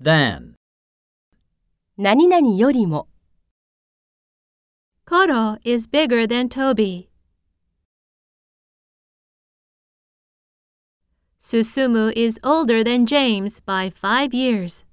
than. 何々よりも。Koro is bigger than Toby. Susumu is older than James by five years.